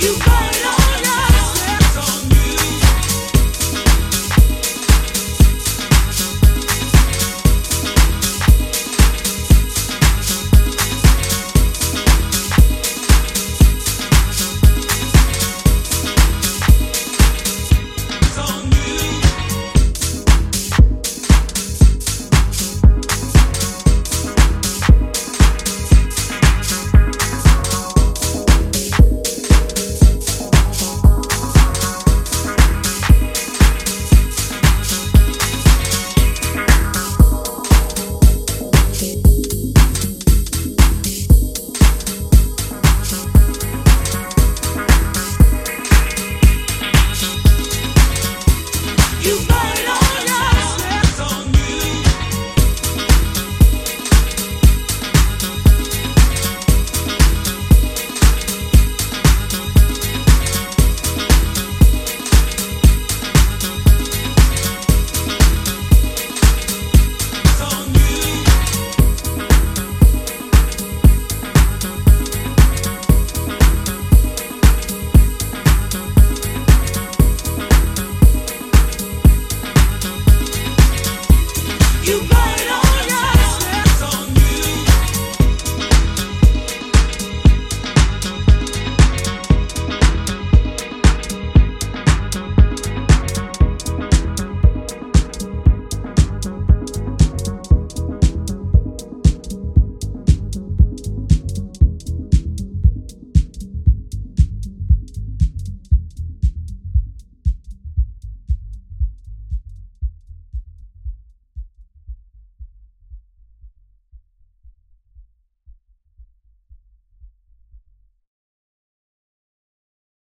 You burn.